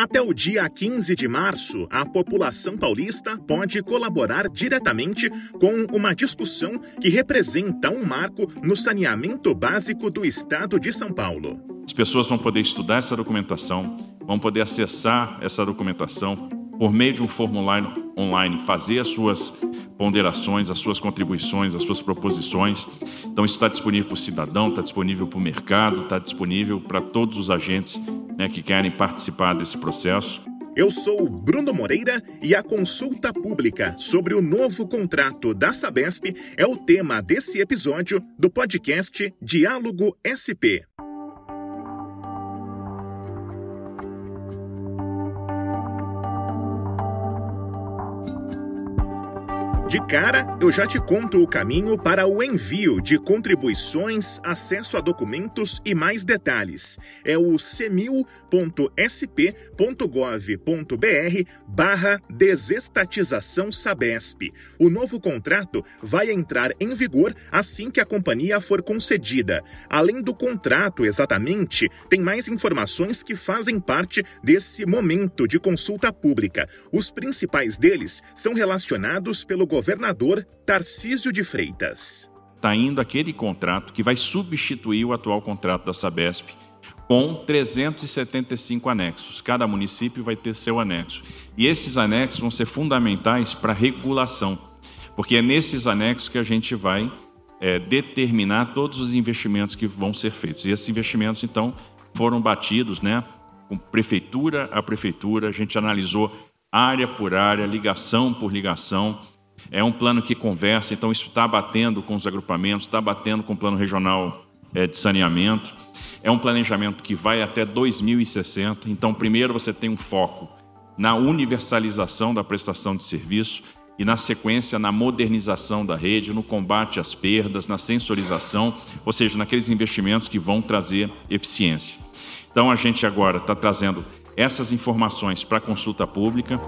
Até o dia 15 de março, a população paulista pode colaborar diretamente com uma discussão que representa um marco no saneamento básico do estado de São Paulo. As pessoas vão poder estudar essa documentação, vão poder acessar essa documentação por meio de um formulário online, fazer as suas ponderações, as suas contribuições, as suas proposições. Então, isso está disponível para o cidadão, está disponível para o mercado, está disponível para todos os agentes né, que querem participar desse processo. Eu sou Bruno Moreira e a consulta pública sobre o novo contrato da Sabesp é o tema desse episódio do podcast Diálogo SP. De cara, eu já te conto o caminho para o envio de contribuições, acesso a documentos e mais detalhes. É o cemil.sp.gov.br barra desestatização Sabesp. O novo contrato vai entrar em vigor assim que a companhia for concedida. Além do contrato exatamente, tem mais informações que fazem parte desse momento de consulta pública. Os principais deles são relacionados pelo governo governador Tarcísio de Freitas. Está indo aquele contrato que vai substituir o atual contrato da Sabesp com 375 anexos. Cada município vai ter seu anexo. E esses anexos vão ser fundamentais para a regulação, porque é nesses anexos que a gente vai é, determinar todos os investimentos que vão ser feitos. E esses investimentos, então, foram batidos, né, com prefeitura a prefeitura, a gente analisou área por área, ligação por ligação, é um plano que conversa, então isso está batendo com os agrupamentos, está batendo com o plano regional é, de saneamento. É um planejamento que vai até 2060. Então, primeiro você tem um foco na universalização da prestação de serviço e, na sequência, na modernização da rede, no combate às perdas, na sensorização, ou seja, naqueles investimentos que vão trazer eficiência. Então, a gente agora está trazendo essas informações para consulta pública.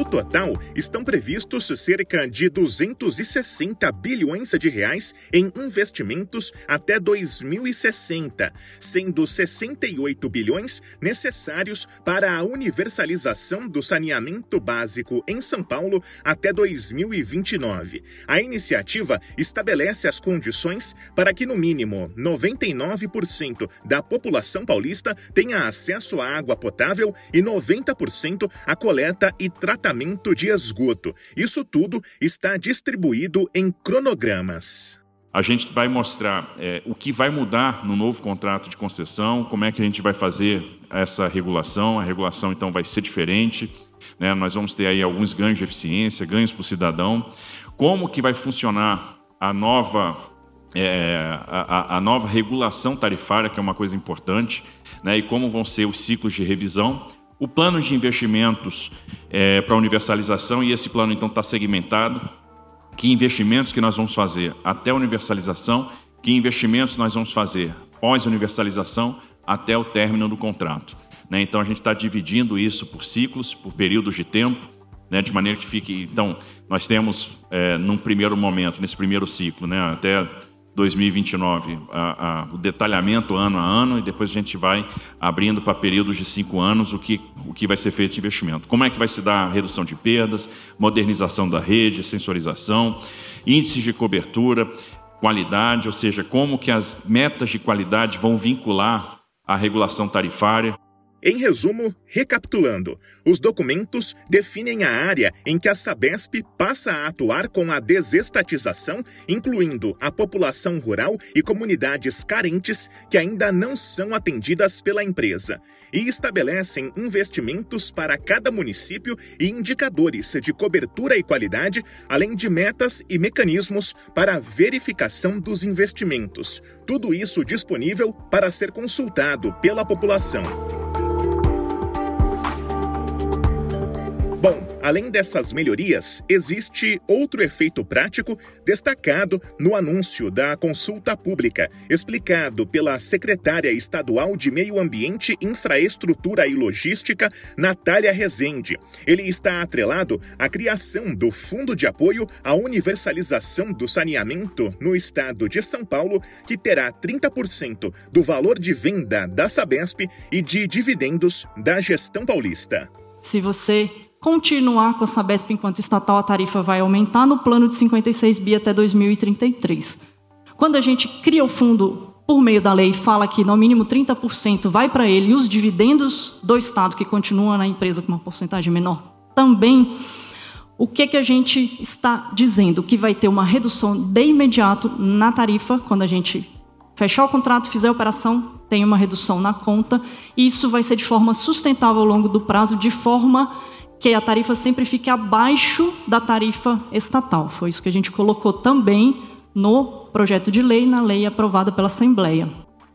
No total, estão previstos cerca de 260 bilhões de reais em investimentos até 2060, sendo 68 bilhões necessários para a universalização do saneamento básico em São Paulo até 2029. A iniciativa estabelece as condições para que no mínimo 99% da população paulista tenha acesso à água potável e 90% à coleta e tratamento tratamento de esgoto. Isso tudo está distribuído em cronogramas. A gente vai mostrar é, o que vai mudar no novo contrato de concessão, como é que a gente vai fazer essa regulação. A regulação, então, vai ser diferente. Né? Nós vamos ter aí alguns ganhos de eficiência, ganhos para o cidadão. Como que vai funcionar a nova é, a, a, nova regulação tarifária, que é uma coisa importante, né, e como vão ser os ciclos de revisão. O plano de investimentos é, para universalização, e esse plano então está segmentado. Que investimentos que nós vamos fazer até a universalização, que investimentos nós vamos fazer pós-universalização até o término do contrato. Né? Então a gente está dividindo isso por ciclos, por períodos de tempo, né? de maneira que fique. Então, nós temos, é, num primeiro momento, nesse primeiro ciclo, né? até 2029, a, a, o detalhamento ano a ano, e depois a gente vai abrindo para períodos de cinco anos o que, o que vai ser feito de investimento. Como é que vai se dar a redução de perdas, modernização da rede, sensorização, índices de cobertura, qualidade, ou seja, como que as metas de qualidade vão vincular a regulação tarifária. Em resumo, recapitulando, os documentos definem a área em que a Sabesp passa a atuar com a desestatização, incluindo a população rural e comunidades carentes que ainda não são atendidas pela empresa, e estabelecem investimentos para cada município e indicadores de cobertura e qualidade, além de metas e mecanismos para a verificação dos investimentos. Tudo isso disponível para ser consultado pela população. Bom, além dessas melhorias, existe outro efeito prático destacado no anúncio da consulta pública, explicado pela secretária estadual de Meio Ambiente, Infraestrutura e Logística, Natália Rezende. Ele está atrelado à criação do Fundo de Apoio à Universalização do Saneamento no estado de São Paulo, que terá 30% do valor de venda da Sabesp e de dividendos da gestão paulista. Se você continuar com a Sabesp enquanto estatal, a tarifa vai aumentar no plano de 56 bi até 2033. Quando a gente cria o fundo por meio da lei, fala que no mínimo 30% vai para ele e os dividendos do Estado, que continua na empresa com uma porcentagem menor, também. O que, que a gente está dizendo? Que vai ter uma redução de imediato na tarifa, quando a gente fechar o contrato, fizer a operação, tem uma redução na conta, e isso vai ser de forma sustentável ao longo do prazo, de forma que a tarifa sempre fique abaixo da tarifa estatal. Foi isso que a gente colocou também no projeto de lei, na lei aprovada pela Assembleia.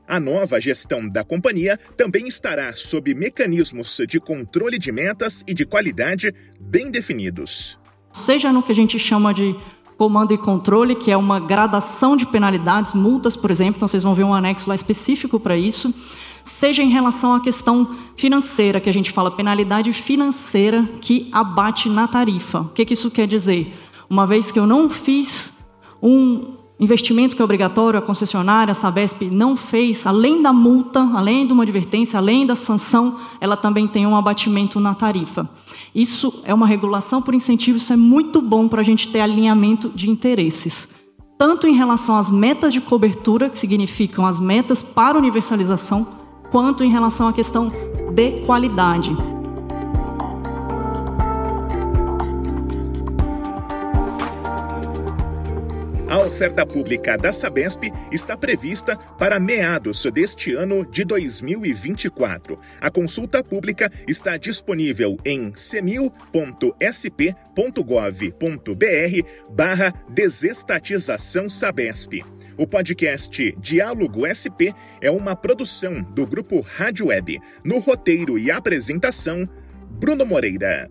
A nova gestão da companhia também estará sob mecanismos de controle de metas e de qualidade bem definidos. Seja no que a gente chama de comando e controle, que é uma gradação de penalidades, multas, por exemplo, então vocês vão ver um anexo lá específico para isso seja em relação à questão financeira, que a gente fala penalidade financeira que abate na tarifa. O que, que isso quer dizer? Uma vez que eu não fiz um investimento que é obrigatório, a concessionária, a Sabesp não fez, além da multa, além de uma advertência, além da sanção, ela também tem um abatimento na tarifa. Isso é uma regulação por incentivo, isso é muito bom para a gente ter alinhamento de interesses. Tanto em relação às metas de cobertura, que significam as metas para universalização, quanto em relação à questão de qualidade. A oferta pública da Sabesp está prevista para meados deste ano de 2024. A consulta pública está disponível em semil.sp.gov.br barra desestatização Sabesp. O podcast Diálogo SP é uma produção do grupo Rádio Web. No roteiro e apresentação, Bruno Moreira.